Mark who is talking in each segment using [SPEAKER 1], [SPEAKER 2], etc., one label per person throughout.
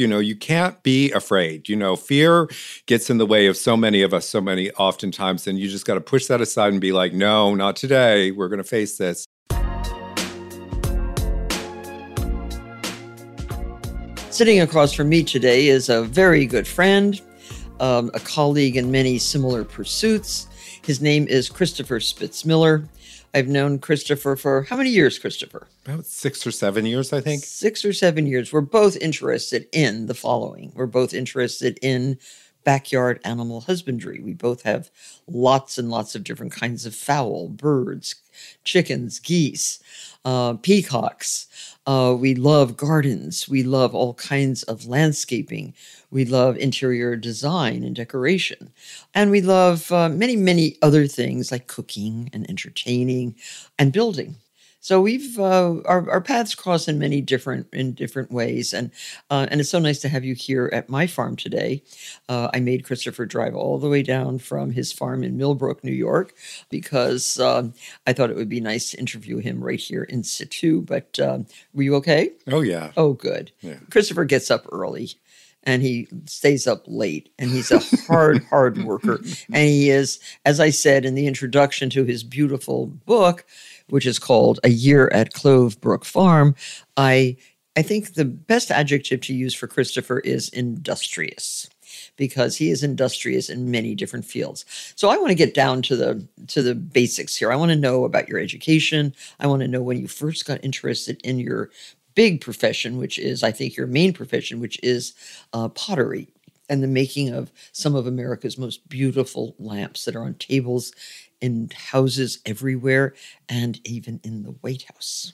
[SPEAKER 1] you know you can't be afraid. You know fear gets in the way of so many of us so many oftentimes and you just got to push that aside and be like no not today. We're going to face this.
[SPEAKER 2] Sitting across from me today is a very good friend um, a colleague in many similar pursuits. His name is christopher spitzmiller I've known Christopher for how many years, Christopher?
[SPEAKER 1] About six or seven years, I think.
[SPEAKER 2] Six or seven years. We're both interested in the following. We're both interested in backyard animal husbandry. We both have lots and lots of different kinds of fowl, birds, chickens, geese, uh, peacocks. Uh, we love gardens. We love all kinds of landscaping. We love interior design and decoration. And we love uh, many, many other things like cooking and entertaining and building. So we've uh, our, our paths cross in many different in different ways, and uh, and it's so nice to have you here at my farm today. Uh, I made Christopher drive all the way down from his farm in Millbrook, New York, because um, I thought it would be nice to interview him right here in situ. But um, were you okay?
[SPEAKER 1] Oh yeah.
[SPEAKER 2] Oh good. Yeah. Christopher gets up early and he stays up late and he's a hard hard worker and he is as i said in the introduction to his beautiful book which is called a year at clove brook farm i i think the best adjective to use for christopher is industrious because he is industrious in many different fields. So I want to get down to the to the basics here. I want to know about your education. I want to know when you first got interested in your big profession, which is, I think, your main profession, which is uh, pottery and the making of some of America's most beautiful lamps that are on tables in houses everywhere and even in the White House.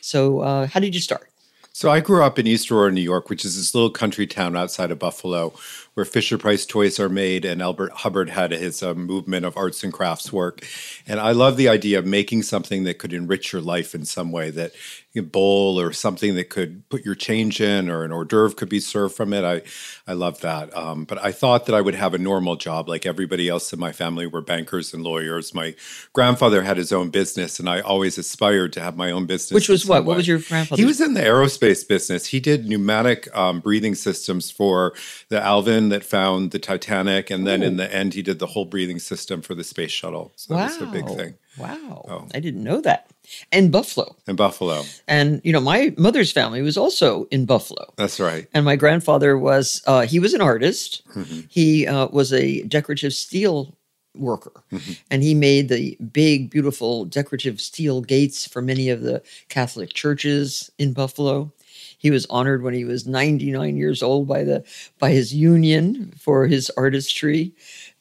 [SPEAKER 2] So, uh, how did you start?
[SPEAKER 1] So I grew up in East Aurora, New York, which is this little country town outside of Buffalo, where Fisher Price toys are made, and Elbert Hubbard had his uh, movement of arts and crafts work. And I love the idea of making something that could enrich your life in some way, that a bowl or something that could put your change in, or an hors d'oeuvre could be served from it. I, I love that. Um, but I thought that I would have a normal job, like everybody else in my family were bankers and lawyers. My grandfather had his own business, and I always aspired to have my own business.
[SPEAKER 2] Which was what? Way. What was your grandfather?
[SPEAKER 1] He was in the aerospace business. He did pneumatic um, breathing systems for the Alvin that found the Titanic, and then Ooh. in the end, he did the whole breathing system for the space shuttle. So wow. that was a big thing.
[SPEAKER 2] Wow. Oh. I didn't know that. And Buffalo.
[SPEAKER 1] In Buffalo.
[SPEAKER 2] And, you know, my mother's family was also in Buffalo.
[SPEAKER 1] That's right.
[SPEAKER 2] And my grandfather was, uh, he was an artist. Mm-hmm. He uh, was a decorative steel worker. Mm-hmm. And he made the big, beautiful decorative steel gates for many of the Catholic churches in Buffalo. He was honored when he was 99 years old by the by his union for his artistry.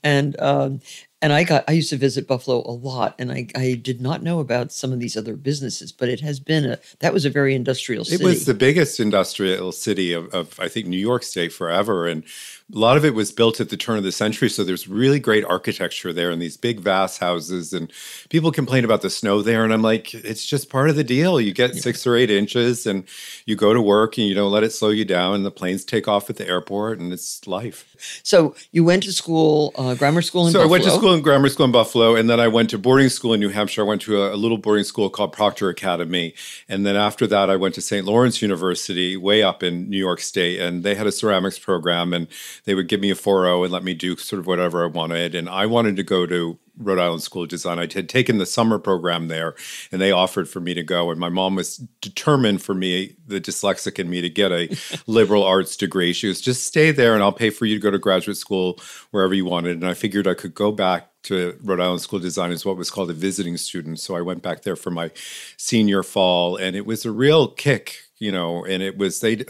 [SPEAKER 2] And um, and I got I used to visit Buffalo a lot, and I, I did not know about some of these other businesses, but it has been a that was a very industrial city.
[SPEAKER 1] It was the biggest industrial city of, of I think New York State forever, and a lot of it was built at the turn of the century. So there's really great architecture there and these big, vast houses. And people complain about the snow there. And I'm like, it's just part of the deal. You get yeah. six or eight inches and you go to work and you don't let it slow you down. And the planes take off at the airport and it's life.
[SPEAKER 2] So you went to school, uh, grammar school in
[SPEAKER 1] so
[SPEAKER 2] Buffalo.
[SPEAKER 1] I went to school in grammar school in Buffalo. And then I went to boarding school in New Hampshire. I went to a, a little boarding school called Proctor Academy. And then after that, I went to St. Lawrence University, way up in New York State. And they had a ceramics program. And they would give me a 4.0 and let me do sort of whatever I wanted. And I wanted to go to Rhode Island School of Design. I had taken the summer program there, and they offered for me to go. And my mom was determined for me, the dyslexic in me, to get a liberal arts degree. She was just stay there, and I'll pay for you to go to graduate school wherever you wanted. And I figured I could go back to Rhode Island School of Design as what was called a visiting student. So I went back there for my senior fall, and it was a real kick you know, and it was they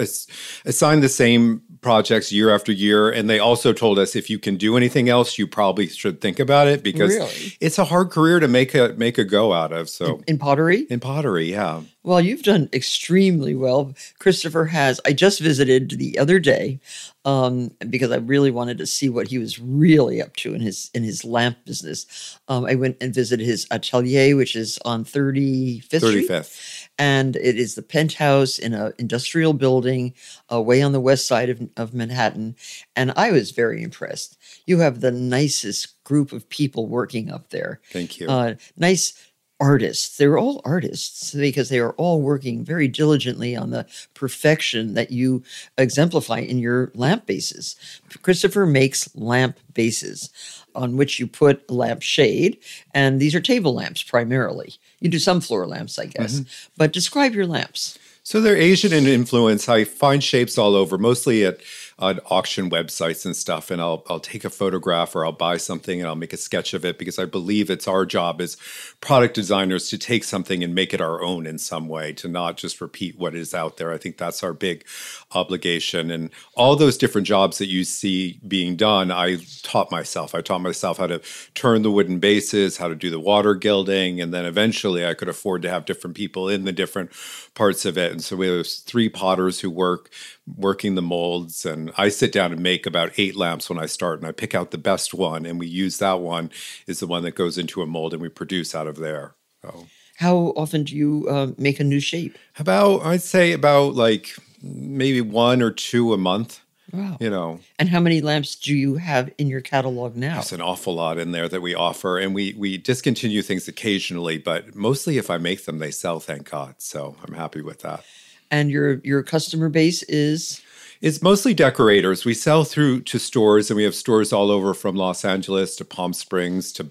[SPEAKER 1] assigned the same projects year after year, and they also told us if you can do anything else, you probably should think about it because really? it's a hard career to make a make a go out of. So
[SPEAKER 2] in, in pottery,
[SPEAKER 1] in pottery, yeah.
[SPEAKER 2] Well, you've done extremely well. Christopher has. I just visited the other day um, because I really wanted to see what he was really up to in his in his lamp business. Um, I went and visited his atelier, which is on Thirty Fifth Thirty Fifth, and it is the penthouse in an industrial building away on the west side of, of Manhattan. And I was very impressed. You have the nicest group of people working up there.
[SPEAKER 1] Thank you.
[SPEAKER 2] Uh, nice artists. They're all artists because they are all working very diligently on the perfection that you exemplify in your lamp bases. Christopher makes lamp bases on which you put a lamp shade, and these are table lamps primarily. You do some floor lamps, I guess, mm-hmm. but describe your lamps.
[SPEAKER 1] So they're Asian in influence. I find shapes all over, mostly at on auction websites and stuff and I'll I'll take a photograph or I'll buy something and I'll make a sketch of it because I believe it's our job as product designers to take something and make it our own in some way to not just repeat what is out there. I think that's our big obligation and all those different jobs that you see being done I taught myself. I taught myself how to turn the wooden bases, how to do the water gilding and then eventually I could afford to have different people in the different parts of it. And so we have three potters who work working the molds and I sit down and make about eight lamps when I start and I pick out the best one and we use that one is the one that goes into a mold and we produce out of there. So
[SPEAKER 2] how often do you uh, make a new shape?
[SPEAKER 1] About I'd say about like maybe one or two a month. Wow. You know.
[SPEAKER 2] And how many lamps do you have in your catalog now?
[SPEAKER 1] There's an awful lot in there that we offer. And we we discontinue things occasionally, but mostly if I make them, they sell, thank God. So I'm happy with that.
[SPEAKER 2] And your your customer base is
[SPEAKER 1] it's mostly decorators. We sell through to stores and we have stores all over from Los Angeles to Palm Springs to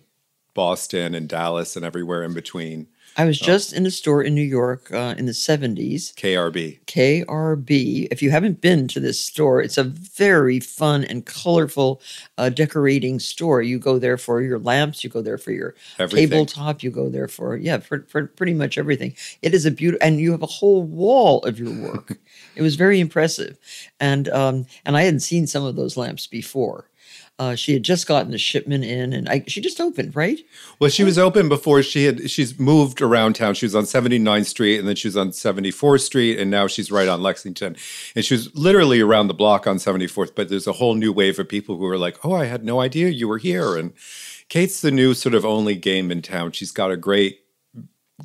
[SPEAKER 1] Boston and Dallas and everywhere in between.
[SPEAKER 2] I was oh. just in a store in New York uh, in the 70s.
[SPEAKER 1] KRB.
[SPEAKER 2] KRB. If you haven't been to this store, it's a very fun and colorful uh, decorating store. You go there for your lamps, you go there for your everything. tabletop, you go there for, yeah, for, for pretty much everything. It is a beautiful, and you have a whole wall of your work. It was very impressive. And, um, and I hadn't seen some of those lamps before. Uh, she had just gotten a shipment in, and I, she just opened, right?
[SPEAKER 1] Well, she was open before she had. She's moved around town. She was on 79th Street, and then she was on 74th Street, and now she's right on Lexington. And she was literally around the block on 74th. But there's a whole new wave of people who are like, "Oh, I had no idea you were here." And Kate's the new sort of only game in town. She's got a great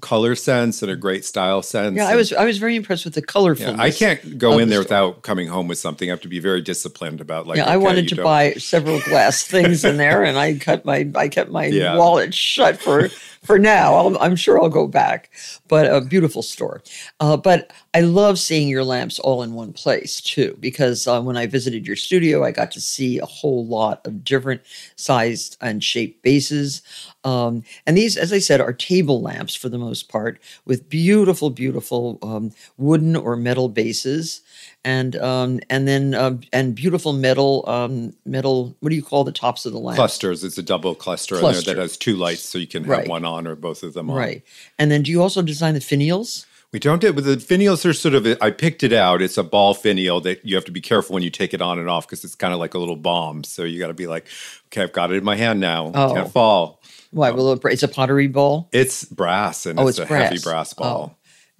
[SPEAKER 1] color sense and a great style sense.
[SPEAKER 2] Yeah,
[SPEAKER 1] I
[SPEAKER 2] was I was very impressed with the colorfulness.
[SPEAKER 1] Yeah, I can't go in there without coming home with something. I have to be very disciplined about like.
[SPEAKER 2] Yeah,
[SPEAKER 1] okay,
[SPEAKER 2] I wanted to don't. buy several glass things in there, and I cut my I kept my yeah. wallet shut for for now. i am sure I'll go back, but a beautiful store. Uh, but I love seeing your lamps all in one place too, because uh, when I visited your studio, I got to see a whole lot of different sized and shaped bases. Um, and these, as I said, are table lamps for the most part with beautiful, beautiful um, wooden or metal bases. And um, and then uh, and beautiful metal um, metal. What do you call the tops of the lamps?
[SPEAKER 1] Clusters. It's a double cluster, cluster. there that has two lights, so you can have right. one on or both of them on.
[SPEAKER 2] Right. And then, do you also design the finials?
[SPEAKER 1] We don't do, it but the finials are sort of, I picked it out. It's a ball finial that you have to be careful when you take it on and off because it's kind of like a little bomb. So you got to be like, okay, I've got it in my hand now. Oh. Can't fall.
[SPEAKER 2] Why? Well, it's a pottery ball?
[SPEAKER 1] It's brass and oh, it's, it's a brass. heavy brass ball. Oh.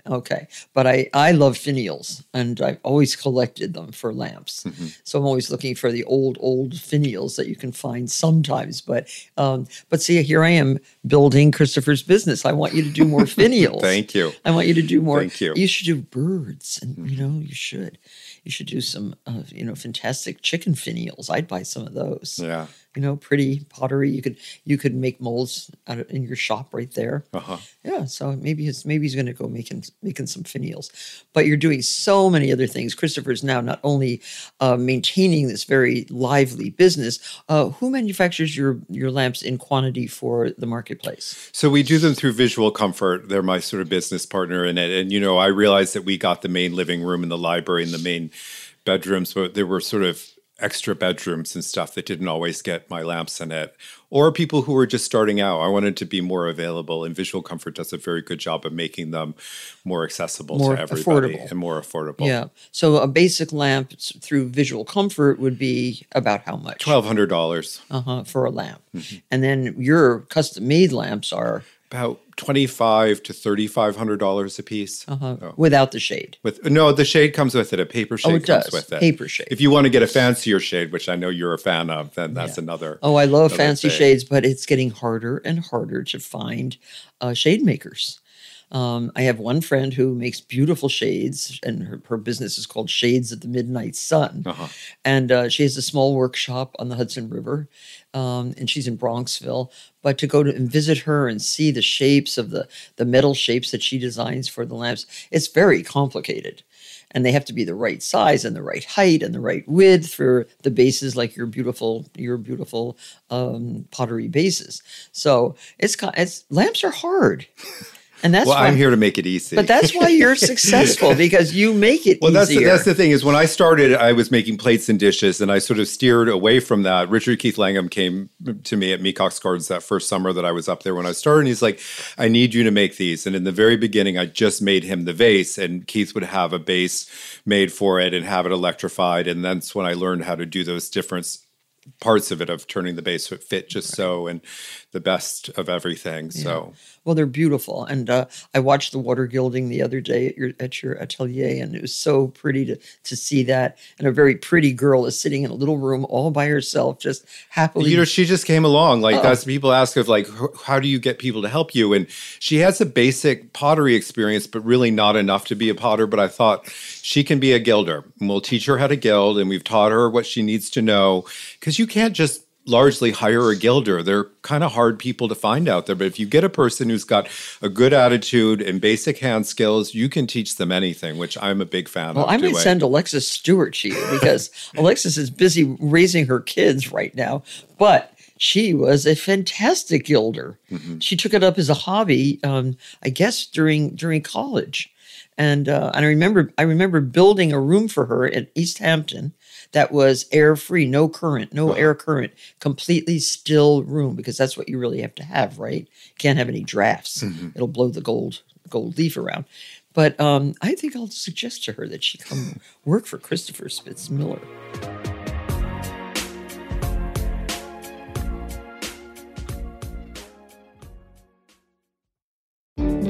[SPEAKER 2] Okay, but I I love finials, and I've always collected them for lamps.
[SPEAKER 1] Mm-hmm.
[SPEAKER 2] So I'm always looking for the old old finials that you can find sometimes. But um, but see, here I am building Christopher's business. I want you to do more finials.
[SPEAKER 1] Thank you.
[SPEAKER 2] I want you to do more.
[SPEAKER 1] Thank you.
[SPEAKER 2] You should do birds, and you know you should. You should do some, uh, you know, fantastic chicken finials. I'd buy some of those.
[SPEAKER 1] Yeah.
[SPEAKER 2] You know, pretty pottery. You could you could make molds out of, in your shop right there.
[SPEAKER 1] Uh-huh.
[SPEAKER 2] Yeah. So maybe he's maybe he's going to go making making some finials. But you're doing so many other things. Christopher's now not only uh, maintaining this very lively business. Uh, who manufactures your your lamps in quantity for the marketplace?
[SPEAKER 1] So we do them through Visual Comfort. They're my sort of business partner in it. And you know, I realized that we got the main living room and the library and the main bedrooms, but there were sort of extra bedrooms and stuff that didn't always get my lamps in it. Or people who were just starting out. I wanted to be more available, and Visual Comfort does a very good job of making them more accessible
[SPEAKER 2] More
[SPEAKER 1] to everybody
[SPEAKER 2] affordable.
[SPEAKER 1] and more affordable.
[SPEAKER 2] Yeah. So a basic lamp through visual comfort would be about how much?
[SPEAKER 1] Twelve hundred dollars.
[SPEAKER 2] Uh-huh, for a lamp.
[SPEAKER 1] Mm-hmm.
[SPEAKER 2] And then your custom made lamps are
[SPEAKER 1] About twenty-five to thirty-five hundred dollars a piece.
[SPEAKER 2] uh,
[SPEAKER 1] Oh.
[SPEAKER 2] without the shade.
[SPEAKER 1] With no, the shade comes with it. A paper shade
[SPEAKER 2] Oh, it
[SPEAKER 1] comes
[SPEAKER 2] does.
[SPEAKER 1] with it.
[SPEAKER 2] Paper shade.
[SPEAKER 1] If you want to get a fancier shade, which I know you're a fan of, then that's
[SPEAKER 2] Yeah.
[SPEAKER 1] another.
[SPEAKER 2] Oh, I love fancy shades, but it's getting harder and harder to find uh, shade makers. Um, I have one friend who makes beautiful shades, and her, her business is called Shades of the Midnight Sun.
[SPEAKER 1] Uh-huh.
[SPEAKER 2] And uh, she has a small workshop on the Hudson River, um, and she's in Bronxville. But to go to and visit her and see the shapes of the the metal shapes that she designs for the lamps, it's very complicated. And they have to be the right size and the right height and the right width for the bases, like your beautiful your beautiful um, pottery bases. So it's it's lamps are hard, and that's
[SPEAKER 1] well,
[SPEAKER 2] why
[SPEAKER 1] I'm here to make it easy.
[SPEAKER 2] But that's why you're successful because you make it
[SPEAKER 1] Well, that's the,
[SPEAKER 2] easier.
[SPEAKER 1] that's the thing is when I started, I was making plates and dishes, and I sort of steered away from that. Richard Keith Langham came to me at Mecox Gardens that first summer that I was up there when I started, and he's like, "I need you to make these." And in the very beginning, I just made him the vase, and Keith would have a base made for it and have it electrified, and that's when I learned how to do those different parts of it of turning the base so it fit just so and the best of everything. So
[SPEAKER 2] Well, they're beautiful, and uh, I watched the water gilding the other day at your at your atelier, and it was so pretty to to see that. And a very pretty girl is sitting in a little room all by herself, just happily.
[SPEAKER 1] You know, she just came along. Like
[SPEAKER 2] Oh.
[SPEAKER 1] that's people ask of like, how do you get people to help you? And she has a basic pottery experience, but really not enough to be a potter. But I thought she can be a gilder, and we'll teach her how to gild, and we've taught her what she needs to know because you can't just largely hire a gilder. They're kind of hard people to find out there. But if you get a person who's got a good attitude and basic hand skills, you can teach them anything, which I'm a big fan
[SPEAKER 2] well,
[SPEAKER 1] of.
[SPEAKER 2] I might
[SPEAKER 1] doing.
[SPEAKER 2] send Alexis Stewart to you because Alexis is busy raising her kids right now, but. She was a fantastic gilder.
[SPEAKER 1] Mm-hmm.
[SPEAKER 2] She took it up as a hobby, um, I guess during during college, and uh, and I remember I remember building a room for her at East Hampton that was air free, no current, no air current, completely still room because that's what you really have to have, right? Can't have any drafts; it'll blow the gold gold leaf around. But um, I think I'll suggest to her that she come work for Christopher Spitzmiller.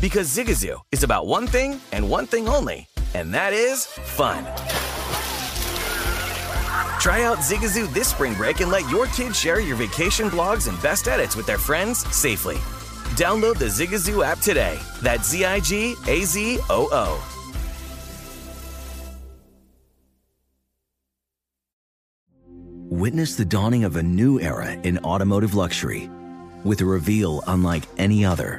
[SPEAKER 3] Because Zigazoo is about one thing and one thing only, and that is fun. Try out Zigazoo this spring break and let your kids share your vacation blogs and best edits with their friends safely. Download the Zigazoo app today. That's Z I G A Z O O. Witness the dawning of a new era in automotive luxury with a reveal unlike any other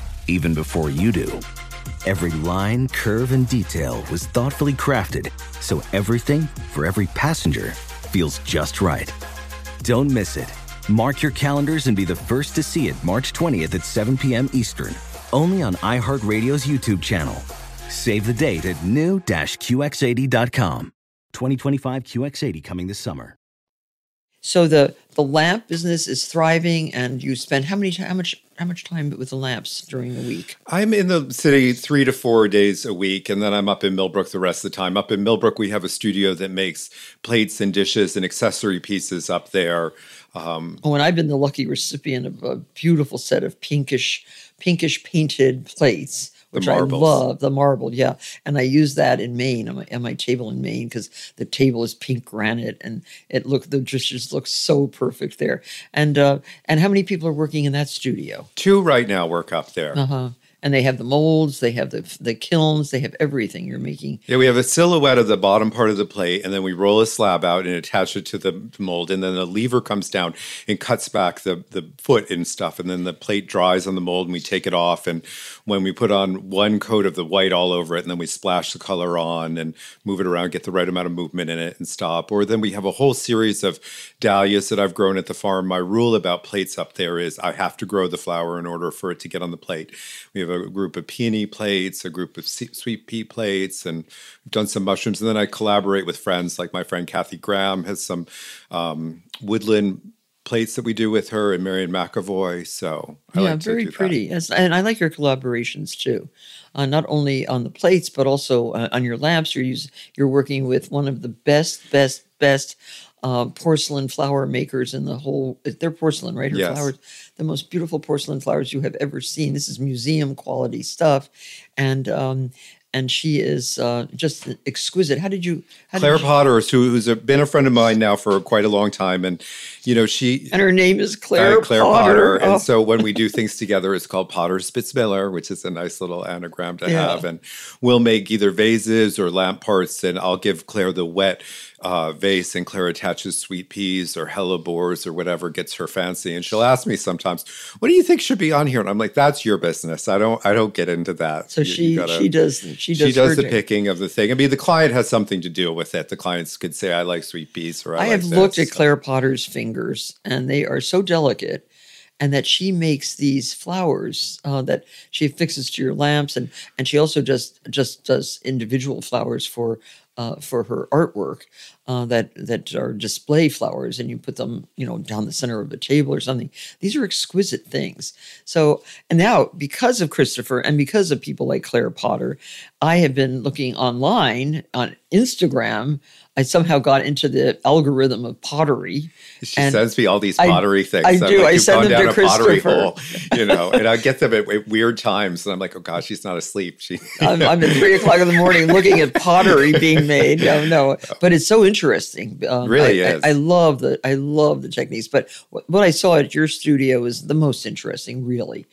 [SPEAKER 3] even before you do. Every line, curve, and detail was thoughtfully crafted so everything for every passenger feels just right. Don't miss it. Mark your calendars and be the first to see it March 20th at 7 p.m. Eastern, only on iHeartRadio's YouTube channel. Save the date at new-QX80.com. 2025 QX80 coming this summer.
[SPEAKER 2] So the the lamp business is thriving, and you spend how many how much how much time with the lamps during the week?
[SPEAKER 1] I'm in the city three to four days a week, and then I'm up in Millbrook the rest of the time. Up in Millbrook, we have a studio that makes plates and dishes and accessory pieces up there. Um,
[SPEAKER 2] oh, and I've been the lucky recipient of a beautiful set of pinkish pinkish painted plates which I love, the marble, yeah. And I use that in Maine on my, on my table in Maine because the table is pink granite and it look the dishes look so perfect there. And uh, and how many people are working in that studio?
[SPEAKER 1] Two right now work up there.
[SPEAKER 2] Uh huh and they have the molds, they have the the kilns, they have everything you're making.
[SPEAKER 1] Yeah, we have a silhouette of the bottom part of the plate, and then we roll a slab out and attach it to the mold, and then the lever comes down and cuts back the the foot and stuff, and then the plate dries on the mold, and we take it off, and when we put on one coat of the white all over it, and then we splash the color on and move it around, get the right amount of movement in it, and stop. Or then we have a whole series of dahlias that I've grown at the farm. My rule about plates up there is I have to grow the flower in order for it to get on the plate. We have a group of peony plates, a group of sweet pea plates, and we've done some mushrooms. And then I collaborate with friends like my friend Kathy Graham has some um, woodland plates that we do with her and Marion McAvoy. So I
[SPEAKER 2] yeah,
[SPEAKER 1] like
[SPEAKER 2] very pretty. and I like your collaborations too. Uh, not only on the plates, but also uh, on your lamps. You're use, you're working with one of the best, best, best uh, porcelain flower makers in the whole. They're porcelain, right? Her
[SPEAKER 1] yes.
[SPEAKER 2] flowers, the most beautiful porcelain flowers you have ever seen. This is museum quality stuff, and um, and she is uh, just exquisite. How did you? How
[SPEAKER 1] Claire
[SPEAKER 2] did you,
[SPEAKER 1] Potter, who, who's a, been a friend of mine now for quite a long time, and you know she
[SPEAKER 2] and her name is Claire,
[SPEAKER 1] uh, Claire
[SPEAKER 2] Potter.
[SPEAKER 1] Potter. Oh. And so when we do things together, it's called Potter Spitzmiller, which is a nice little anagram to
[SPEAKER 2] Yeah.
[SPEAKER 1] have. And we'll make either vases or lamp parts, and I'll give Claire the wet uh, vase, and Claire attaches sweet peas or hellebores or whatever gets her fancy. And she'll ask me sometimes, "What do you think should be on here?" And I'm like, "That's your business. I don't. I don't get into that."
[SPEAKER 2] So
[SPEAKER 1] You-
[SPEAKER 2] she
[SPEAKER 1] you gotta-
[SPEAKER 2] she does she does,
[SPEAKER 1] she does the
[SPEAKER 2] day.
[SPEAKER 1] picking of the thing. I mean, the client has something to do with it. The clients could say, "I like sweet peas," or "I,
[SPEAKER 2] I,
[SPEAKER 1] like
[SPEAKER 2] have looked
[SPEAKER 1] this."
[SPEAKER 2] at Claire Potter's fingers, and they are so delicate, and that she makes these flowers uh, that she affixes to your lamps, and and she also just just does individual flowers for uh, for her artwork uh, that that are display flowers, and you put them you know down the center of a table or something. These are exquisite things. So and now because of Christopher and because of people like Claire Potter, I have been looking online on Instagram. I somehow got into the algorithm of pottery.
[SPEAKER 1] She sends me all these
[SPEAKER 2] I-
[SPEAKER 1] pottery things.
[SPEAKER 2] I
[SPEAKER 1] I'm
[SPEAKER 2] do.
[SPEAKER 1] Like,
[SPEAKER 2] I send them to Christopher.
[SPEAKER 1] hole, you know, and I get them at, at weird times, and I'm like, oh gosh, she's not asleep. She,
[SPEAKER 2] I'm, I'm at three o'clock in the morning looking at pottery being made. No, no, but it's so interesting. Um,
[SPEAKER 1] Really
[SPEAKER 2] I, I-
[SPEAKER 1] is.
[SPEAKER 2] I, love the I love the techniques. But what, what I saw at your studio is the most interesting. Really,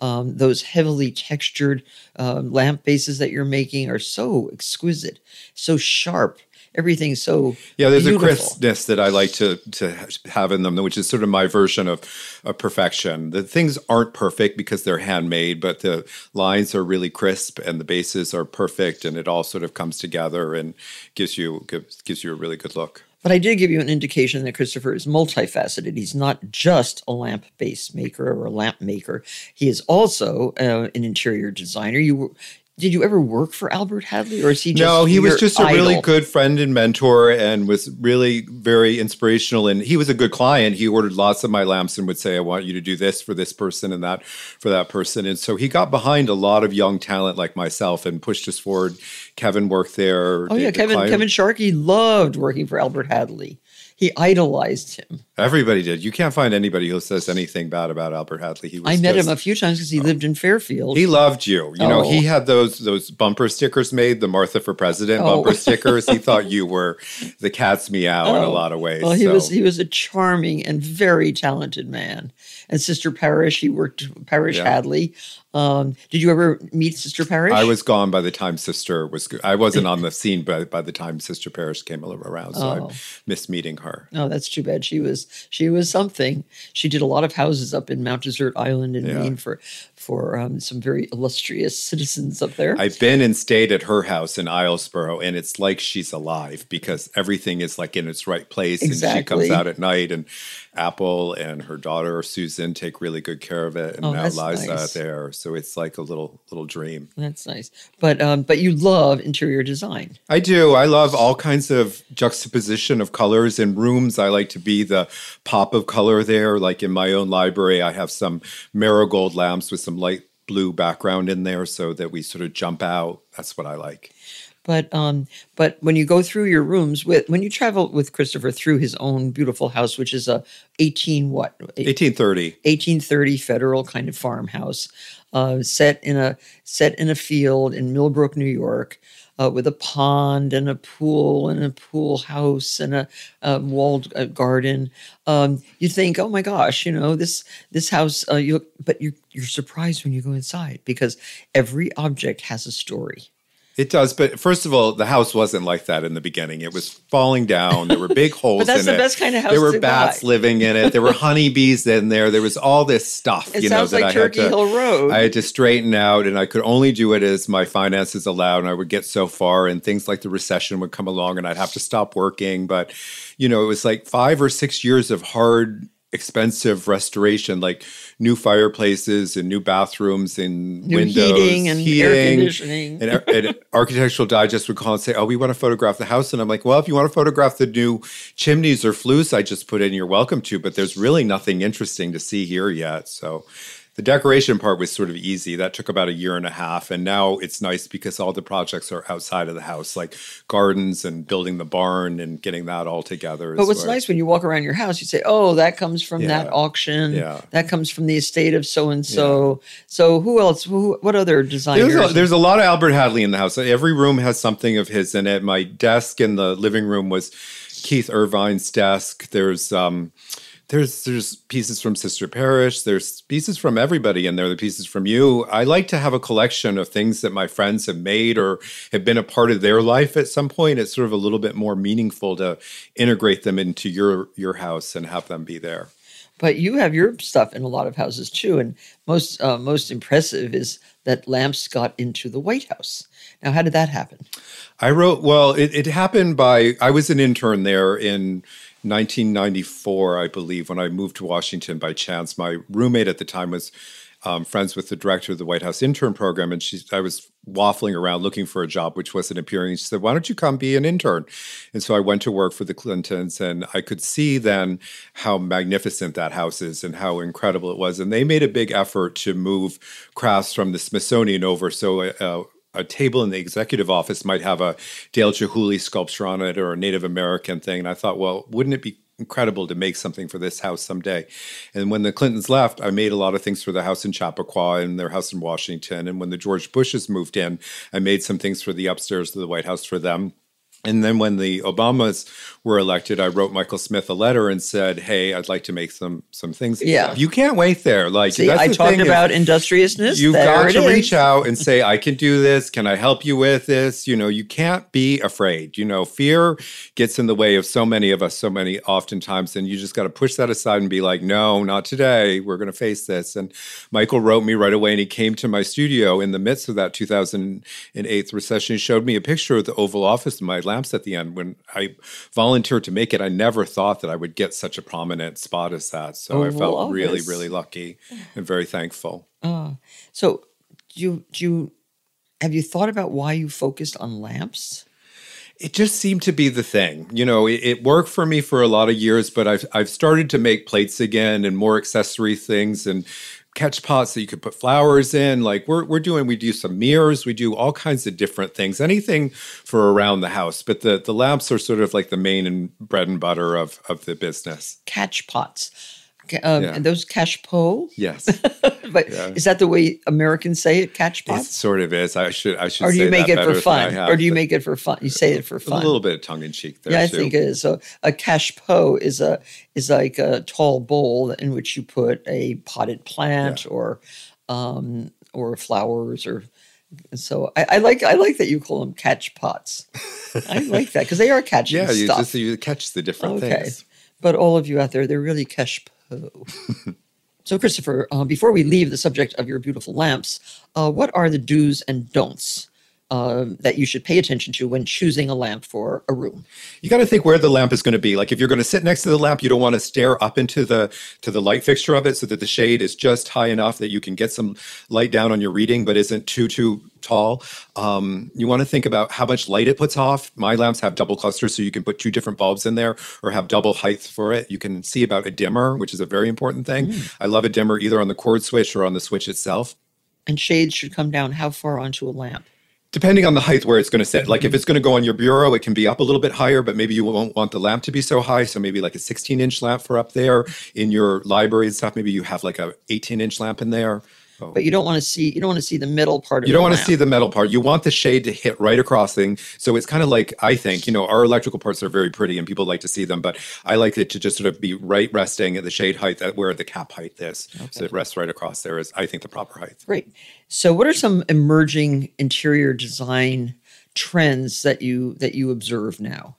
[SPEAKER 2] um, those heavily textured uh, lamp bases that you're making are so exquisite, so sharp. Everything's so
[SPEAKER 1] Yeah, there's
[SPEAKER 2] beautiful.
[SPEAKER 1] a crispness that I like to to have in them, which is sort of my version of, of perfection. The things aren't perfect because they're handmade, but the lines are really crisp and the bases are perfect, and it all sort of comes together and gives you gives, gives you a really good look.
[SPEAKER 2] But I did give you an indication that Christopher is multifaceted. He's not just a lamp base maker or a lamp maker. He is also uh, an interior designer. You did you ever work for Albert Hadley, or is he just
[SPEAKER 1] no, he was just a really good friend and mentor and was really very inspirational. And he was a good client. He ordered lots of my lamps and would say, I want you to do this for this person and that for that person. And so he got behind a lot of young talent like myself and pushed us forward. Kevin worked there.
[SPEAKER 2] Oh yeah,
[SPEAKER 1] the
[SPEAKER 2] Kevin
[SPEAKER 1] client-
[SPEAKER 2] Kevin Sharkey loved working for Albert Hadley. He idolized him.
[SPEAKER 1] Everybody did. You can't find anybody who says anything bad about Albert Hadley. He was
[SPEAKER 2] I met
[SPEAKER 1] just-
[SPEAKER 2] him a few times because he lived in Fairfield.
[SPEAKER 1] He loved you. You know,
[SPEAKER 2] Oh.
[SPEAKER 1] he had those those bumper stickers made, the Martha for President
[SPEAKER 2] Oh.
[SPEAKER 1] bumper stickers. He thought you were the cat's meow in a
[SPEAKER 2] Oh.
[SPEAKER 1] lot of ways.
[SPEAKER 2] Well, he
[SPEAKER 1] so.
[SPEAKER 2] was he was a charming and very talented man. And Sister Parish, he worked Parish
[SPEAKER 1] Yeah.
[SPEAKER 2] Hadley. Um, did you ever meet Sister Parish?
[SPEAKER 1] I was gone by the time Sister was. I wasn't on the scene by by the time Sister Parish came around, so
[SPEAKER 2] Oh.
[SPEAKER 1] I missed meeting her.
[SPEAKER 2] Oh, that's too bad. She was she was something. She did a lot of houses up in Mount Desert Island in
[SPEAKER 1] Yeah.
[SPEAKER 2] Maine for for um, some very illustrious citizens up there.
[SPEAKER 1] I've been and stayed at her house in Islesboro, and it's like she's alive because everything is like in its right place. And she comes out at night, and Apple and her daughter Susan take really good care of it, and
[SPEAKER 2] Oh,
[SPEAKER 1] now Liza
[SPEAKER 2] nice.
[SPEAKER 1] there. So it's like a little little dream.
[SPEAKER 2] That's nice. But um, but you love interior design.
[SPEAKER 1] I do. I love all kinds of juxtaposition of colors in rooms. I like to be the pop of color there. Like in my own library, I have some marigold lamps with some light blue background in there so that we sort of jump out. That's what I like.
[SPEAKER 2] But um, but when you go through your rooms with when you travel with Christopher through his own beautiful house, which is a eighteen what
[SPEAKER 1] 1830.
[SPEAKER 2] 1830 federal kind of farmhouse, uh, set in a set in a field in Millbrook, New York, uh, with a pond and a pool and a pool house and a, a walled uh, garden. Um, you think, oh my gosh, you know this this house. Uh, you but you you're surprised when you go inside because every object has a story.
[SPEAKER 1] It does, but first of all, the house wasn't like that in the beginning. It was falling down. There were big holes but
[SPEAKER 2] that's
[SPEAKER 1] in
[SPEAKER 2] the
[SPEAKER 1] it.
[SPEAKER 2] best kind of house
[SPEAKER 1] There were
[SPEAKER 2] to
[SPEAKER 1] bats
[SPEAKER 2] buy.
[SPEAKER 1] living in it. There were honeybees in there. There was all this stuff.
[SPEAKER 2] It
[SPEAKER 1] you know
[SPEAKER 2] sounds
[SPEAKER 1] that
[SPEAKER 2] like
[SPEAKER 1] I had
[SPEAKER 2] Turkey
[SPEAKER 1] to,
[SPEAKER 2] Hill Road.
[SPEAKER 1] I had to straighten out, and I could only do it as my finances allowed. And I would get so far, and things like the recession would come along, and I'd have to stop working. But you know, it was like five or six years of hard expensive restoration like new fireplaces and new bathrooms and
[SPEAKER 2] New
[SPEAKER 1] windows
[SPEAKER 2] heating and air conditioning.
[SPEAKER 1] and, and architectural digest would call and say oh we want to photograph the house and i'm like well if you want to photograph the new chimneys or flues i just put in you're welcome to but there's really nothing interesting to see here yet so the decoration part was sort of easy. That took about a year and a half. And now it's nice because all the projects are outside of the house, like gardens and building the barn and getting that all together.
[SPEAKER 2] But what's
[SPEAKER 1] what-
[SPEAKER 2] nice when you walk around your house, you say, "Oh, that comes from that auction.
[SPEAKER 1] Yeah.
[SPEAKER 2] That comes from the estate of so and so." So, who else? Who, what other designers?
[SPEAKER 1] There's a, there's a lot of Albert Hadley in the house. Every room has something of his in it. My desk in the living room was Keith Irvine's desk. There's um, there's there's pieces from Sister Parish. There's pieces from everybody in there. The pieces from you. I like to have a collection of things that my friends have made or have been a part of their life at some point. It's sort of a little bit more meaningful to integrate them into your your house and have them be there.
[SPEAKER 2] but you have your stuff in a lot of houses too, and most uh, most impressive is that lamps got into the White House. Now, how did that happen?
[SPEAKER 1] I wrote, well, it, it happened by, I was an intern there in 1994, I believe, when I moved to Washington by chance. My roommate at the time was um, friends with the director of the White House intern program, and she, I was waffling around looking for a job which wasn't appearing. She said, "Why don't you come be an intern?" And so I went to work for the Clintons, and I could see then how magnificent that house is and how incredible it was. And they made a big effort to move crafts from the Smithsonian over. So. Uh, a table in the executive office might have a Dale Chihuly sculpture on it or a Native American thing. And I thought, well, wouldn't it be incredible to make something for this house someday? And when the Clintons left, I made a lot of things for the house in Chappaqua and their house in Washington. And when the George Bushes moved in, I made some things for the upstairs of the White House for them. And then when the Obamas were elected, I wrote Michael Smith a letter and said, "Hey, I'd like to make some some things."
[SPEAKER 2] Yeah.
[SPEAKER 1] you can't wait there. Like
[SPEAKER 2] See, I talked
[SPEAKER 1] thing is-
[SPEAKER 2] about industriousness.
[SPEAKER 1] You've got to
[SPEAKER 2] is.
[SPEAKER 1] reach out and say, I can do this. Can I help you with this? You know, you can't be afraid. You know, fear gets in the way of so many of us so many oftentimes. And you just got to push that aside and be like, no, not today. We're going to face this. And Michael wrote me right away and he came to my studio in the midst of that 2008 recession. He showed me a picture of the Oval Office and my lamps at the end. When I volunteered to make it, I never thought that I would get such a prominent spot as that. So I
[SPEAKER 2] Oval
[SPEAKER 1] felt really, really lucky and very thankful.
[SPEAKER 2] Ah, so do you do you have you thought about why you focused on lamps?
[SPEAKER 1] it just seemed to be the thing. You know, it, it, worked for me for a lot of years, but I've I've started to make plates again and more accessory things and catch pots that you could put flowers in. Like we're we're doing, we do some mirrors, we do all kinds of different things, anything for around the house. But the the lamps are sort of like the main and bread and butter of of the business.
[SPEAKER 2] Catch pots. Um, yeah. And those cache po.
[SPEAKER 1] Yes,
[SPEAKER 2] but yeah. is that the way Americans say it? Catch pots.
[SPEAKER 1] It sort of is. I should. I should.
[SPEAKER 2] Or do you make it for fun?
[SPEAKER 1] Have,
[SPEAKER 2] or do you make it for fun? You say it for fun.
[SPEAKER 1] A little bit of tongue in cheek there.
[SPEAKER 2] Yeah, I
[SPEAKER 1] too.
[SPEAKER 2] think it is. So a cache po is a is like a tall bowl in which you put a potted plant yeah. or um, or flowers or so I, I, like I like that you call them catch pots. I like that because they are catching
[SPEAKER 1] yeah, you
[SPEAKER 2] stuff.
[SPEAKER 1] just you catch the different okay. things.
[SPEAKER 2] But all of you out there, they're really catch so, Christopher, uh, before we leave the subject of your beautiful lamps, uh, what are the do's and don'ts um, that you should pay attention to when choosing a lamp for a room.
[SPEAKER 1] You got to think where the lamp is going to be. Like if you're going to sit next to the lamp, you don't want to stare up into the to the light fixture of it, so that the shade is just high enough that you can get some light down on your reading, but isn't too too tall. Um, you want to think about how much light it puts off. My lamps have double clusters, so you can put two different bulbs in there or have double height for it. You can see about a dimmer, which is a very important thing. Mm. I love a dimmer either on the cord switch or on the switch itself.
[SPEAKER 2] And shades should come down how far onto a lamp?
[SPEAKER 1] Depending on the height where it's going to sit. Like if mm-hmm. it's going to go on your bureau, it can be up a little bit higher, but maybe you won't want the lamp to be so high. So maybe like a 16 inch lamp for up there in your library and stuff. Maybe you have like a 18 inch lamp in there.
[SPEAKER 2] Oh. But you don't want to see you don't want to see the middle part of
[SPEAKER 1] You don't want to see the metal part. You want the shade to hit right across thing. So it's kind of like I think, you know, our electrical parts are very pretty and people like to see them, but I like it to just sort of be right resting at the shade height that where the cap height is. Okay. So it rests right across there is I think the proper height.
[SPEAKER 2] Great. So what are some emerging interior design trends that you that you observe now?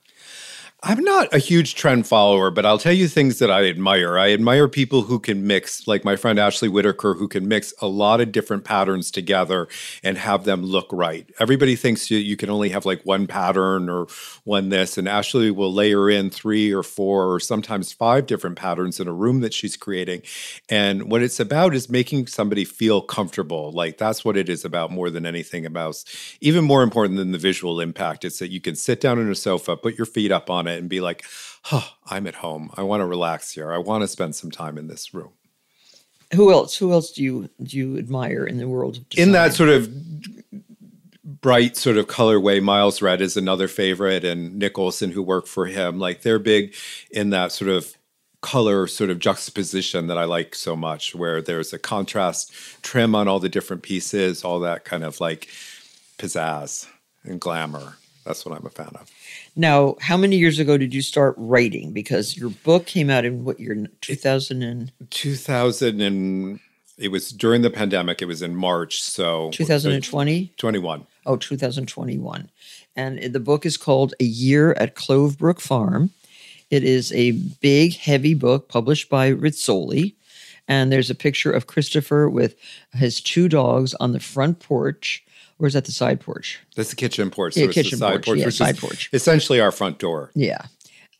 [SPEAKER 1] I'm not a huge trend follower, but I'll tell you things that I admire. I admire people who can mix, like my friend Ashley Whitaker, who can mix a lot of different patterns together and have them look right. Everybody thinks you, you can only have like one pattern or one this, and Ashley will layer in three or four or sometimes five different patterns in a room that she's creating. And what it's about is making somebody feel comfortable. Like that's what it is about more than anything about. Even more important than the visual impact, it's that you can sit down on a sofa, put your feet up on it and be like, oh, I'm at home. I want to relax here. I want to spend some time in this room.
[SPEAKER 2] Who else? Who else do you do you admire in the world of
[SPEAKER 1] design? In that sort of bright sort of colorway, Miles Redd is another favorite, and Nick Olsen, who worked for him. Like they're big in that sort of color sort of juxtaposition that I like so much, where there's a contrast trim on all the different pieces, all that kind of like pizzazz and glamour. That's what I'm a fan of.
[SPEAKER 2] Now, how many years ago did you start writing? Because your book came out in what year? 2000 and
[SPEAKER 1] 2000 and it was during the pandemic. It was in March, so
[SPEAKER 2] 2020,
[SPEAKER 1] 21.
[SPEAKER 2] Oh, 2021. And the book is called A Year at Clove Brook Farm. It is a big, heavy book published by Rizzoli. And there's a picture of Christopher with his two dogs on the front porch or is that the side porch?
[SPEAKER 1] That's the kitchen porch.
[SPEAKER 2] Yeah,
[SPEAKER 1] so
[SPEAKER 2] kitchen
[SPEAKER 1] side
[SPEAKER 2] porch.
[SPEAKER 1] porch,
[SPEAKER 2] yeah, side porch.
[SPEAKER 1] Essentially, our front door.
[SPEAKER 2] Yeah,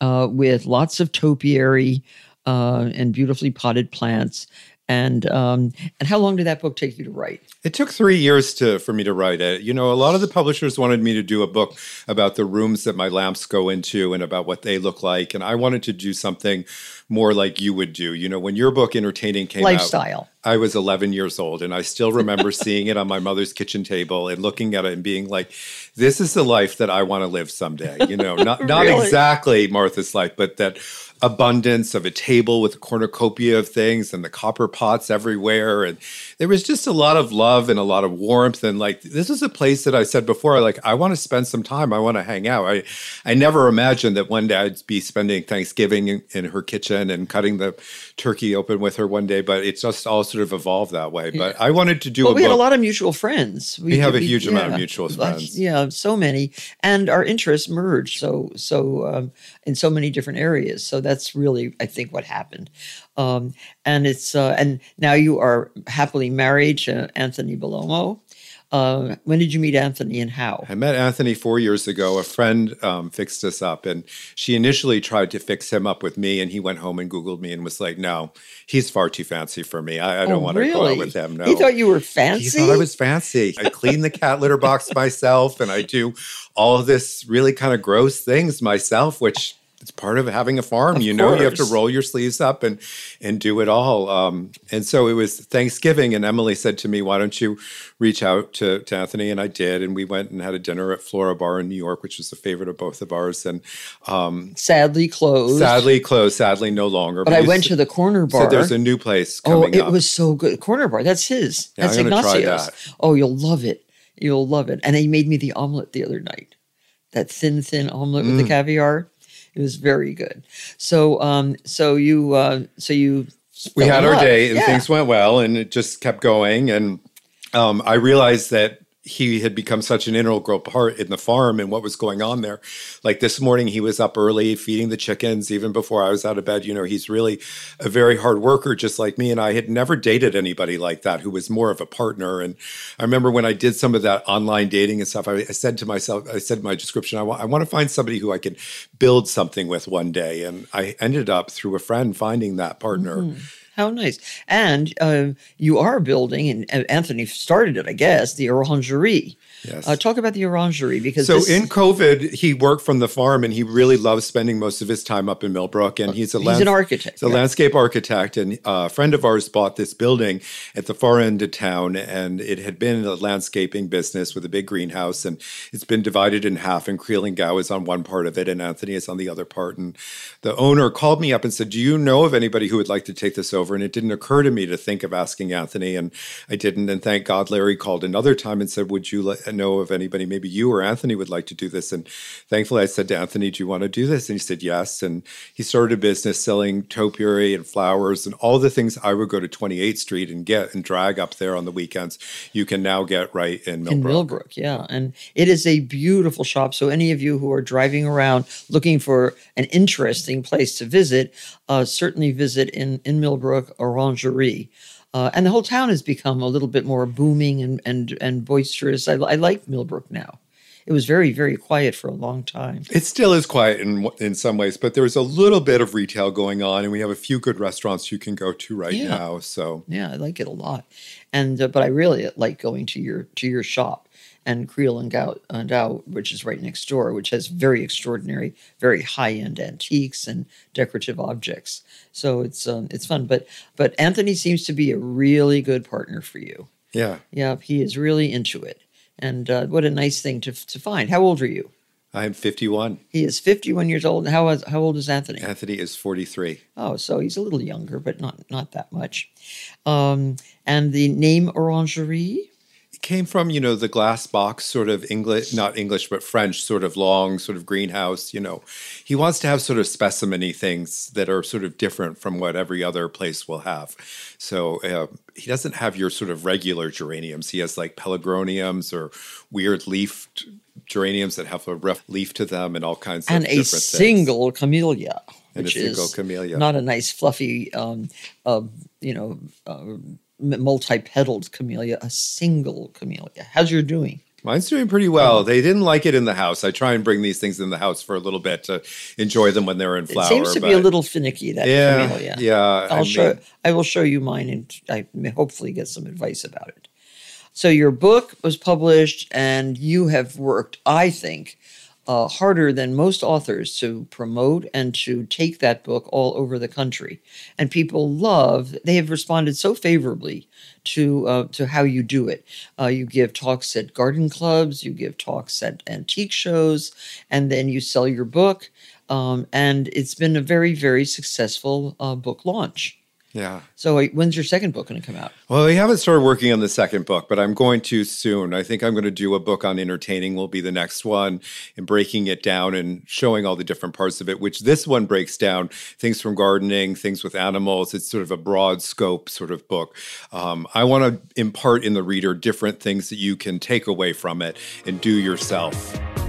[SPEAKER 2] uh, with lots of topiary uh, and beautifully potted plants. And um, and how long did that book take you to write?
[SPEAKER 1] It took three years to for me to write it. You know, a lot of the publishers wanted me to do a book about the rooms that my lamps go into and about what they look like, and I wanted to do something more like you would do. You know, when your book Entertaining came
[SPEAKER 2] Lifestyle.
[SPEAKER 1] out, I was 11 years old, and I still remember seeing it on my mother's kitchen table and looking at it and being like, "This is the life that I want to live someday." You know, not not
[SPEAKER 2] Really?
[SPEAKER 1] exactly Martha's life, but that abundance of a table with a cornucopia of things and the copper pots everywhere. And there was just a lot of love and a lot of warmth. And like this is a place that I said before like I want to spend some time. I want to hang out. I I never imagined that one day I'd be spending Thanksgiving in, in her kitchen and cutting the turkey open with her one day but it's just all sort of evolved that way. But I wanted to do
[SPEAKER 2] Well,
[SPEAKER 1] a
[SPEAKER 2] we had a lot of mutual friends.
[SPEAKER 1] We have a huge amount of mutual friends.
[SPEAKER 2] Yeah, so many, and our interests merged so so um, in so many different areas. So that's really, I think, what happened. Um, and it's uh, and now you are happily married to Anthony Bellomo. Uh, when did you meet Anthony and how?
[SPEAKER 1] I met Anthony four years ago. A friend um, fixed us up, and she initially tried to fix him up with me. And he went home and Googled me and was like, "No, he's far too fancy for me. I, I don't
[SPEAKER 2] Oh,
[SPEAKER 1] want to go out with him." No,
[SPEAKER 2] He thought you were fancy.
[SPEAKER 1] He thought I was fancy. I clean the cat litter box myself, and I do all of this really kind of gross things myself, which it's part of having a farm.
[SPEAKER 2] Of
[SPEAKER 1] you know, you have to roll your sleeves up and and do it all. Um, and so it was Thanksgiving, and Emily said to me, "Why don't you reach out to, to Anthony?" And I did, and we went and had a dinner at Flora Bar in New York, which was a favorite of both of ours. And um,
[SPEAKER 2] sadly closed.
[SPEAKER 1] sadly closed, sadly no longer.
[SPEAKER 2] But I went to the corner bar.
[SPEAKER 1] So there's a new place
[SPEAKER 2] Oh, it
[SPEAKER 1] up.
[SPEAKER 2] was so good. Corner bar. That's his.
[SPEAKER 1] Yeah,
[SPEAKER 2] That's
[SPEAKER 1] I'm gonna try
[SPEAKER 2] Ignacio's.
[SPEAKER 1] that.
[SPEAKER 2] Oh, you'll love it. You'll love it. And he made me the omelet the other night. That thin, thin omelet with the
[SPEAKER 1] Mm.
[SPEAKER 2] caviar. It was very good. So, um, so you, uh, so you.
[SPEAKER 1] we had our
[SPEAKER 2] love.
[SPEAKER 1] day and
[SPEAKER 2] Yeah.
[SPEAKER 1] things went well and it just kept going and um, i realized that he had become such an integral part in the farm and what was going on there. Like this morning he was up early feeding the chickens even before i was out of bed. You know he's really a very hard worker just like me. And i had never dated anybody like that who was more of a partner. And i remember when i did some of that online dating and stuff i, I said to myself i said my description I want, I want to find somebody who i can build something with one day. And i ended up through a friend finding that partner
[SPEAKER 2] Mhm. How nice. And uh, you are building, and uh, Anthony started it, I guess, the orangerie.
[SPEAKER 1] Yes.
[SPEAKER 2] Uh, talk about the orangery because
[SPEAKER 1] so
[SPEAKER 2] this-
[SPEAKER 1] in COVID, he worked from the farm and he really loves spending most of his time up in Millbrook. And he's a
[SPEAKER 2] He's an architect,
[SPEAKER 1] He's a
[SPEAKER 2] yeah.
[SPEAKER 1] landscape architect, and uh, a friend of ours bought this building at the far end of town, and it had been a landscaping business with a big greenhouse, and it's been divided in half. And Creel and Gow is on one part of it, and Anthony is on the other part. And the owner called me up and said, "Do you know of anybody who would like to take this over?" And it didn't occur to me to think of asking Anthony, and I didn't. And thank God, Larry called another time and said, "Would you let, know of anybody? Maybe you or Anthony would like to do this." And thankfully, I said to Anthony, "Do you want to do this?" And he said yes. And he started a business selling topiary and flowers and all the things I would go to 28th Street and get and drag up there on the weekends. You can now get right in Millbrook.
[SPEAKER 2] In Millbrook, yeah. And it is a beautiful shop. So, any of you who are driving around looking for an interesting place to visit, uh, certainly visit in, in Millbrook Orangerie. Uh, and the whole town has become a little bit more booming and, and, and boisterous. I, I like Millbrook now. It was very, very quiet for a long time.
[SPEAKER 1] It still is quiet in in some ways, but there's a little bit of retail going on, and we have a few good restaurants you can go to right
[SPEAKER 2] Yeah.
[SPEAKER 1] now. So
[SPEAKER 2] Yeah, I like it a lot, and uh, but I really like going to your to your shop and Creel and Gow, uh, Dow, which is right next door, which has very extraordinary, very high end antiques and decorative objects. So it's um, it's fun. But but Anthony seems to be a really good partner for you.
[SPEAKER 1] yeah,
[SPEAKER 2] Yeah, he is really into it, and uh, what a nice thing to to find. How old are you?
[SPEAKER 1] I'm 51.
[SPEAKER 2] He is fifty one years old. How is, how old is Anthony?
[SPEAKER 1] Anthony is 43.
[SPEAKER 2] Oh, so he's a little younger, but not not that much. Um, and the name Orangerie.
[SPEAKER 1] Came from you know the glass box sort of English, not English but French, sort of long, sort of greenhouse. You know, he wants to have sort of specimeny things that are sort of different from what every other place will have. So uh, he doesn't have your sort of regular geraniums. He has like pelargoniums or weird leafed geraniums that have a rough leaf to them and all kinds of
[SPEAKER 2] and a
[SPEAKER 1] different things.
[SPEAKER 2] single camellia,
[SPEAKER 1] And a
[SPEAKER 2] which
[SPEAKER 1] single
[SPEAKER 2] is
[SPEAKER 1] camellia.
[SPEAKER 2] not a nice fluffy, um, uh, you know, uh, multi-petaled camellia. A single camellia. How's your doing?
[SPEAKER 1] Mine's doing pretty well. They didn't like it in the house. I try and bring these things in the house for a little bit to enjoy them when they're in flower.
[SPEAKER 2] it seems to be a little finicky. That
[SPEAKER 1] Yeah,
[SPEAKER 2] camellia.
[SPEAKER 1] yeah,
[SPEAKER 2] I'll
[SPEAKER 1] I
[SPEAKER 2] show.
[SPEAKER 1] mean-
[SPEAKER 2] I will show you mine, and I may hopefully get some advice about it. So your book was published, and you have worked, I think, uh, harder than most authors to promote and to take that book all over the country. And people love; they have responded so favorably to uh, to how you do it. Uh, you give talks at garden clubs, you give talks at antique shows, and then you sell your book. Um, and it's been a very, very successful uh, book launch.
[SPEAKER 1] Yeah.
[SPEAKER 2] So, uh, when's your second book going to come out?
[SPEAKER 1] Well, we haven't started working on the second book, but I'm going to soon. I think I'm going to do a book on entertaining will be the next one and breaking it down and showing all the different parts of it, which this one breaks down things from gardening, things with animals. It's sort of a broad scope sort of book. Um, I want to impart in the reader different things that you can take away from it and do yourself.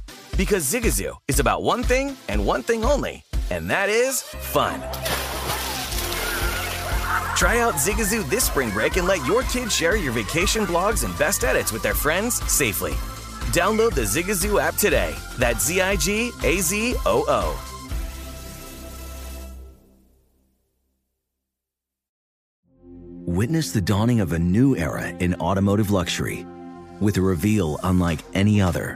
[SPEAKER 3] Because Zigazoo is about one thing and one thing only, and that is fun. Try out Zigazoo this spring break and let your kids share your vacation blogs and best edits with their friends safely. Download the Zigazoo app today. That's Z I G A Z O O.
[SPEAKER 4] Witness the dawning of a new era in automotive luxury with a reveal unlike any other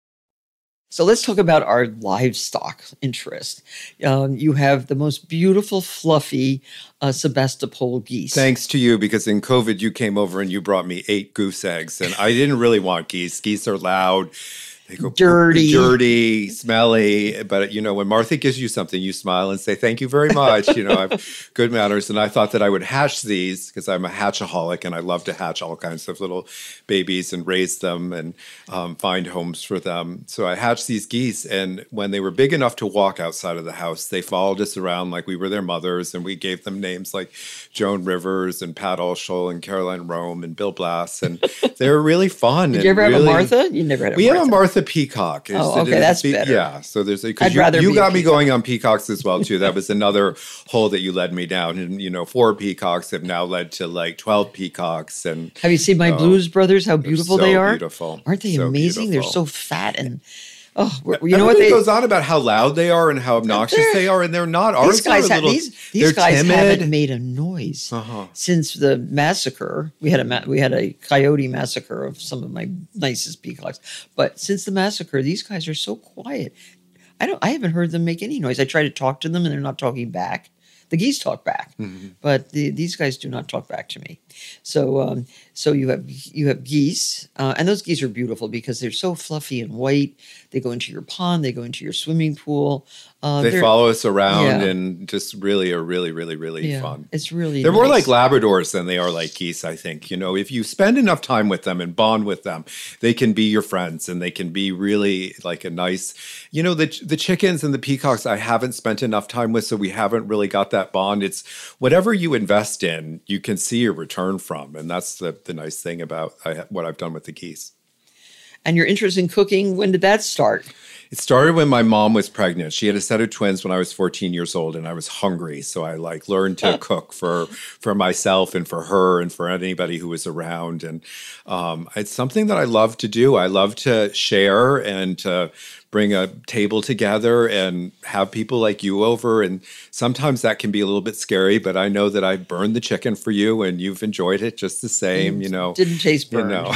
[SPEAKER 2] So let's talk about our livestock interest. Um, you have the most beautiful, fluffy uh, Sebastopol geese.
[SPEAKER 1] Thanks to you, because in COVID you came over and you brought me eight goose eggs, and I didn't really want geese. Geese are loud. They go
[SPEAKER 2] dirty,
[SPEAKER 1] dirty, smelly. But you know, when Martha gives you something, you smile and say, "Thank you very much." you know, I have good manners, and I thought that I would hatch these because I'm a hatchaholic, and I love to hatch all kinds of little babies and raise them and um, find homes for them. So I hatched these geese, and when they were big enough to walk outside of the house, they followed us around like we were their mothers, and we gave them names like Joan Rivers and Pat Altschul and Carolyne Roehm and Bill Blass, and they were really fun.
[SPEAKER 2] Did you ever
[SPEAKER 1] really,
[SPEAKER 2] have a Martha? You never had a
[SPEAKER 1] we
[SPEAKER 2] Martha.
[SPEAKER 1] have a Martha Peacock. Is
[SPEAKER 2] Oh,
[SPEAKER 1] the-
[SPEAKER 2] okay, that's
[SPEAKER 1] the-
[SPEAKER 2] better.
[SPEAKER 1] Yeah, so there's because you, you
[SPEAKER 2] be
[SPEAKER 1] got me going on peacocks as well too. That was another hole that you led me down, and you know, four peacocks have now led to like twelve peacocks. And
[SPEAKER 2] Have you seen my
[SPEAKER 1] oh,
[SPEAKER 2] Blues Brothers? How beautiful
[SPEAKER 1] so
[SPEAKER 2] they are!
[SPEAKER 1] Beautiful,
[SPEAKER 2] Aren't they
[SPEAKER 1] So
[SPEAKER 2] amazing? They're so fat and oh, you know what they
[SPEAKER 1] goes on about how loud they are and how obnoxious they are, and they're not. Ours
[SPEAKER 2] these guys
[SPEAKER 1] a
[SPEAKER 2] have, these, these guys
[SPEAKER 1] timid.
[SPEAKER 2] haven't made a noise
[SPEAKER 1] Uh-huh.
[SPEAKER 2] since the massacre. We had a we had a coyote massacre of some of my nicest peacocks, but since the massacre, these guys are so quiet. I don't. I haven't heard them make any noise. I try to talk to them, and they're not talking back. The geese talk back,
[SPEAKER 1] Mm-hmm.
[SPEAKER 2] but the, these guys do not talk back to me. So, um, so you have you have geese, uh, and those geese are beautiful because they're so fluffy and white. They go into your pond, they go into your swimming pool. Uh,
[SPEAKER 1] they follow us around
[SPEAKER 2] Yeah.
[SPEAKER 1] and just really are really, really, really
[SPEAKER 2] Yeah,
[SPEAKER 1] fun.
[SPEAKER 2] It's really
[SPEAKER 1] They're more like. Labradors than they are like geese, I think. You know, if you spend enough time with them and bond with them, they can be your friends and they can be really like a nice, you know, the the chickens and the peacocks I haven't spent enough time with, so we haven't really got that bond. It's whatever you invest in, you can see a return from. And that's the, the nice thing about I, what I've done with the geese.
[SPEAKER 2] And your interest in cooking, when did that start?
[SPEAKER 1] It started when my mom was pregnant. She had a set of twins when I was 14 years old and I was hungry. So I like learned to cook for for myself and for her and for anybody who was around. And um, it's something that I love to do. I love to share and to bring a table together and have people like you over. And sometimes that can be a little bit scary, but I know that I burned the chicken for you and you've enjoyed it just the same, you know.
[SPEAKER 2] Didn't taste burned.
[SPEAKER 1] You know.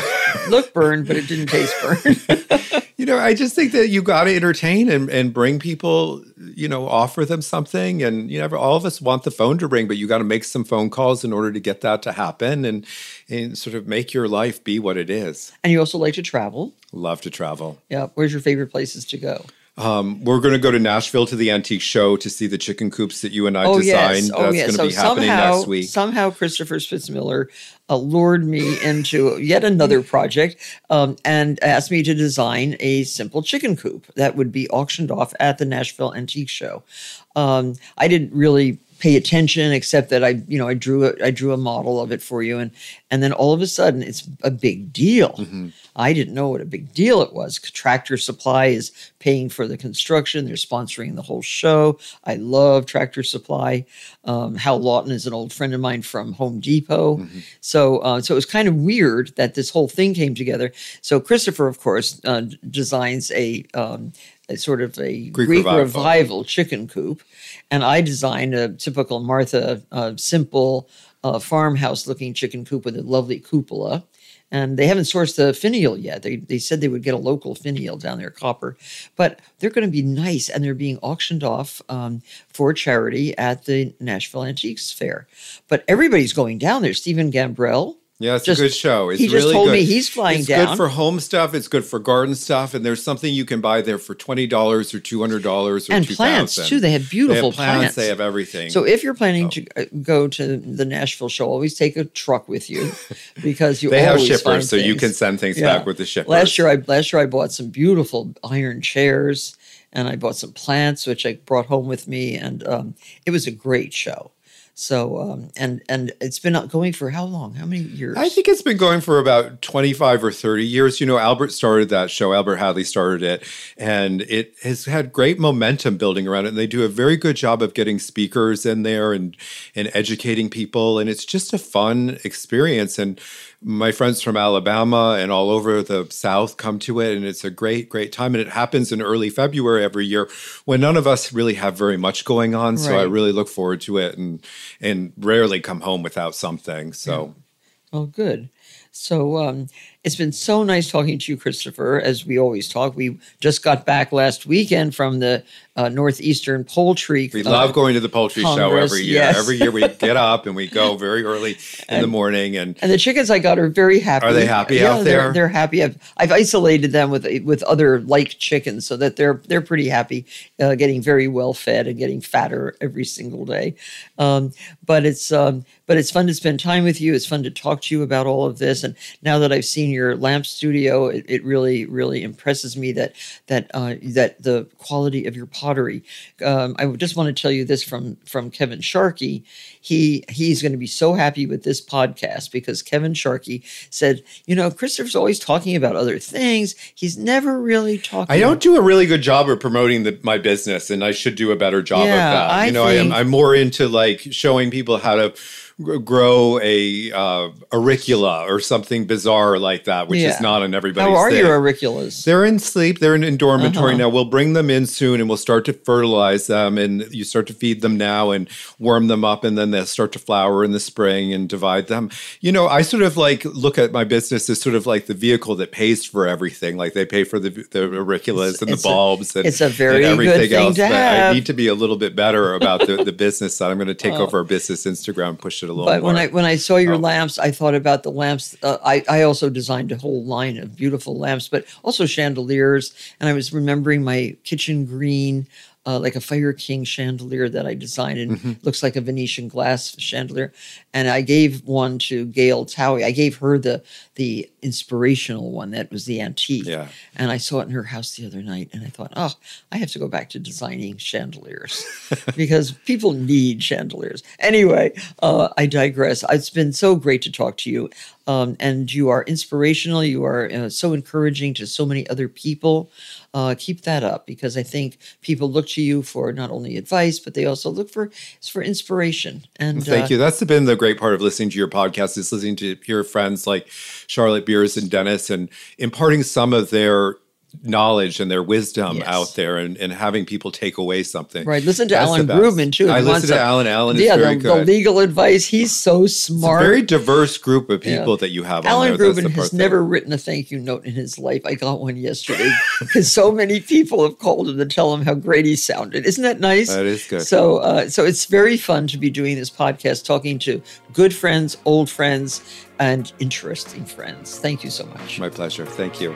[SPEAKER 2] Look burned, but it didn't taste burned.
[SPEAKER 1] you know, I just think that you got to entertain and, and bring people, you know, offer them something. And, you know, all of us want the phone to ring, but you got to make some phone calls in order to get that to happen and, and sort of make your life be what it is.
[SPEAKER 2] And you also like to travel.
[SPEAKER 1] Love to travel.
[SPEAKER 2] Yeah. Where's your favorite places to go?
[SPEAKER 1] Um, we're going to go to Nashville to the antique show to see the chicken coops that you and I
[SPEAKER 2] oh,
[SPEAKER 1] designed.
[SPEAKER 2] Yes. Oh,
[SPEAKER 1] That's
[SPEAKER 2] yes.
[SPEAKER 1] going to
[SPEAKER 2] so
[SPEAKER 1] be happening
[SPEAKER 2] somehow,
[SPEAKER 1] next week.
[SPEAKER 2] Somehow, Christopher Spitzmiller uh, lured me into yet another project um, and asked me to design a simple chicken coop that would be auctioned off at the Nashville Antique Show. Um, I didn't really pay attention except that I you know I drew a, I drew a model of it for you and and then all of a sudden it's a big deal.
[SPEAKER 1] Mm-hmm.
[SPEAKER 2] I didn't know what a big deal it was. Tractor Supply is paying for the construction. They're sponsoring the whole show. I love Tractor Supply. Um, Hal Lawton is an old friend of mine from Home Depot.
[SPEAKER 1] Mm-hmm.
[SPEAKER 2] So, uh, so it was kind of weird that this whole thing came together. So Christopher, of course, uh, designs a, um, a sort of a
[SPEAKER 1] Greek
[SPEAKER 2] Greek,
[SPEAKER 1] revival.
[SPEAKER 2] revival. chicken coop, and I designed a typical Martha, uh, simple uh, farmhouse-looking chicken coop with a lovely cupola and they haven't sourced the finial yet. They, they said they would get a local finial down there, copper, but they're going to be nice and they're being auctioned off um, for charity at the Nashville Antiques Fair. But everybody's going down there. Steven Gambrel.
[SPEAKER 1] Yeah, it's
[SPEAKER 2] just-
[SPEAKER 1] a good show. It's
[SPEAKER 2] he just
[SPEAKER 1] really
[SPEAKER 2] told
[SPEAKER 1] good.
[SPEAKER 2] me he's flying
[SPEAKER 1] it's
[SPEAKER 2] down.
[SPEAKER 1] It's good for home stuff. It's good for garden stuff, and there's something you can buy there for twenty dollars or two hundred dollars or
[SPEAKER 2] And
[SPEAKER 1] $2,000.
[SPEAKER 2] plants, too. They have beautiful
[SPEAKER 1] they have plants.
[SPEAKER 2] plants.
[SPEAKER 1] They have everything.
[SPEAKER 2] So if you're planning to uh, go to the Nashville show, always take a truck with you because you
[SPEAKER 1] they have
[SPEAKER 2] always
[SPEAKER 1] shippers, so you can send things
[SPEAKER 2] Yeah.
[SPEAKER 1] back with the shippers.
[SPEAKER 2] Last year, I last year I bought some beautiful iron chairs, and I bought some plants, which I brought home with me, and um, it was a great show. So um, and and it's been going for how long? How many years?
[SPEAKER 1] I think it's been going for about 25 or 30 years. You know, Albert started that show, Albert Hadley started it, and it has had great momentum building around it. And they do a very good job of getting speakers in there and and educating people. And it's just a fun experience. And my friends from Alabama and all over the South come to it, and it's a great, great time. And it happens in early February every year when none of us really have very much going on. So I really look forward to it and and rarely come home without something. So
[SPEAKER 2] Oh, good. So um, it's been so nice talking to you, Christopher. As we always talk, we just got back last weekend from the uh, Northeastern Poultry.
[SPEAKER 1] We
[SPEAKER 2] uh,
[SPEAKER 1] love going to the poultry show every year.
[SPEAKER 2] yes.
[SPEAKER 1] Every year we get up and we go very early in the morning and
[SPEAKER 2] And the chickens I got are very happy.
[SPEAKER 1] Are they happy
[SPEAKER 2] yeah,
[SPEAKER 1] out
[SPEAKER 2] they're-
[SPEAKER 1] there?
[SPEAKER 2] They're, happy. I've, I've isolated them with with other like chickens so that they're they're pretty happy, uh, getting very well fed and getting fatter every single day. Um, but it's um, but it's fun to spend time with you. It's fun to talk to you about all of this. And now that I've seen your lamp studio, it, it really really impresses me that that uh, that the quality of your pottery. Um, I just want to tell you this from from Kevin Sharkey. He he's going to be so happy with this podcast because Kevin Sharkey said, you know, Christopher's always talking about other things. He's never really talking.
[SPEAKER 1] I don't do a really good job of promoting the, my business, and I should do a better job
[SPEAKER 2] Yeah,
[SPEAKER 1] of that.
[SPEAKER 2] I
[SPEAKER 1] you know, I am I'm more into like showing people how to grow a uh, auricula or something bizarre like that, which
[SPEAKER 2] Yeah.
[SPEAKER 1] is not on everybody's.
[SPEAKER 2] How are
[SPEAKER 1] thing.
[SPEAKER 2] your auriculas?
[SPEAKER 1] They're in sleep. They're in, in dormitory
[SPEAKER 2] Uh-huh.
[SPEAKER 1] now. We'll bring them in soon, and we'll start to fertilize them. And you start to feed them now and warm them up, and then they'll start to flower in the spring and divide them. You know, I sort of like look at my business as sort of like the vehicle that pays for everything. Like they pay for the the auriculas and the
[SPEAKER 2] it's a-
[SPEAKER 1] bulbs and
[SPEAKER 2] it's a
[SPEAKER 1] and
[SPEAKER 2] very good
[SPEAKER 1] everything
[SPEAKER 2] thing
[SPEAKER 1] else. but I need to be a little bit better about the, the business side. I'm going to take
[SPEAKER 2] Oh.
[SPEAKER 1] over our business Instagram, and push it a little
[SPEAKER 2] But
[SPEAKER 1] more.
[SPEAKER 2] when I when I saw your
[SPEAKER 1] Oh.
[SPEAKER 2] lamps, I thought about the lamps. Uh, I I also designed a whole line of beautiful lamps, but also chandeliers. And I was remembering my kitchen green, uh, like a Fire King chandelier that I designed, and
[SPEAKER 1] Mhm.
[SPEAKER 2] looks like a Venetian glass chandelier. And I gave one to Gael Towey. I gave her the the inspirational one that was the antique.
[SPEAKER 1] Yeah.
[SPEAKER 2] And I saw it in her house the other night, and I thought, oh, I have to go back to designing chandeliers because people need chandeliers. Anyway, uh, I digress. It's been so great to talk to you. Um, and you are inspirational. You are uh, so encouraging to so many other people. Uh, keep that up because I think people look to you for not only advice, but they also look for for inspiration. And
[SPEAKER 1] Thank
[SPEAKER 2] uh,
[SPEAKER 1] you. That's been the great part of listening to your podcast is listening to your friends like Charlotte Beers and Dennis and imparting some of their knowledge and their wisdom
[SPEAKER 2] Yes.
[SPEAKER 1] out there and, and having people take away something.
[SPEAKER 2] Right. Listen to
[SPEAKER 1] That's
[SPEAKER 2] Alan. Grubman too.
[SPEAKER 1] I listen to
[SPEAKER 2] some-
[SPEAKER 1] Alan. Alan is
[SPEAKER 2] yeah,
[SPEAKER 1] very
[SPEAKER 2] the,
[SPEAKER 1] good.
[SPEAKER 2] the legal advice. He's so
[SPEAKER 1] a
[SPEAKER 2] smart.
[SPEAKER 1] very diverse group of
[SPEAKER 2] Yeah.
[SPEAKER 1] people that you have on
[SPEAKER 2] Alan Grubman has never written a thank you note in his life. I got one yesterday because so many people have called him to tell him how great he sounded. Isn't that nice?
[SPEAKER 1] That is good.
[SPEAKER 2] So, uh, so it's very fun to be doing this podcast, talking to good friends, old friends, and interesting friends. Thank you so much.
[SPEAKER 1] My pleasure. Thank you.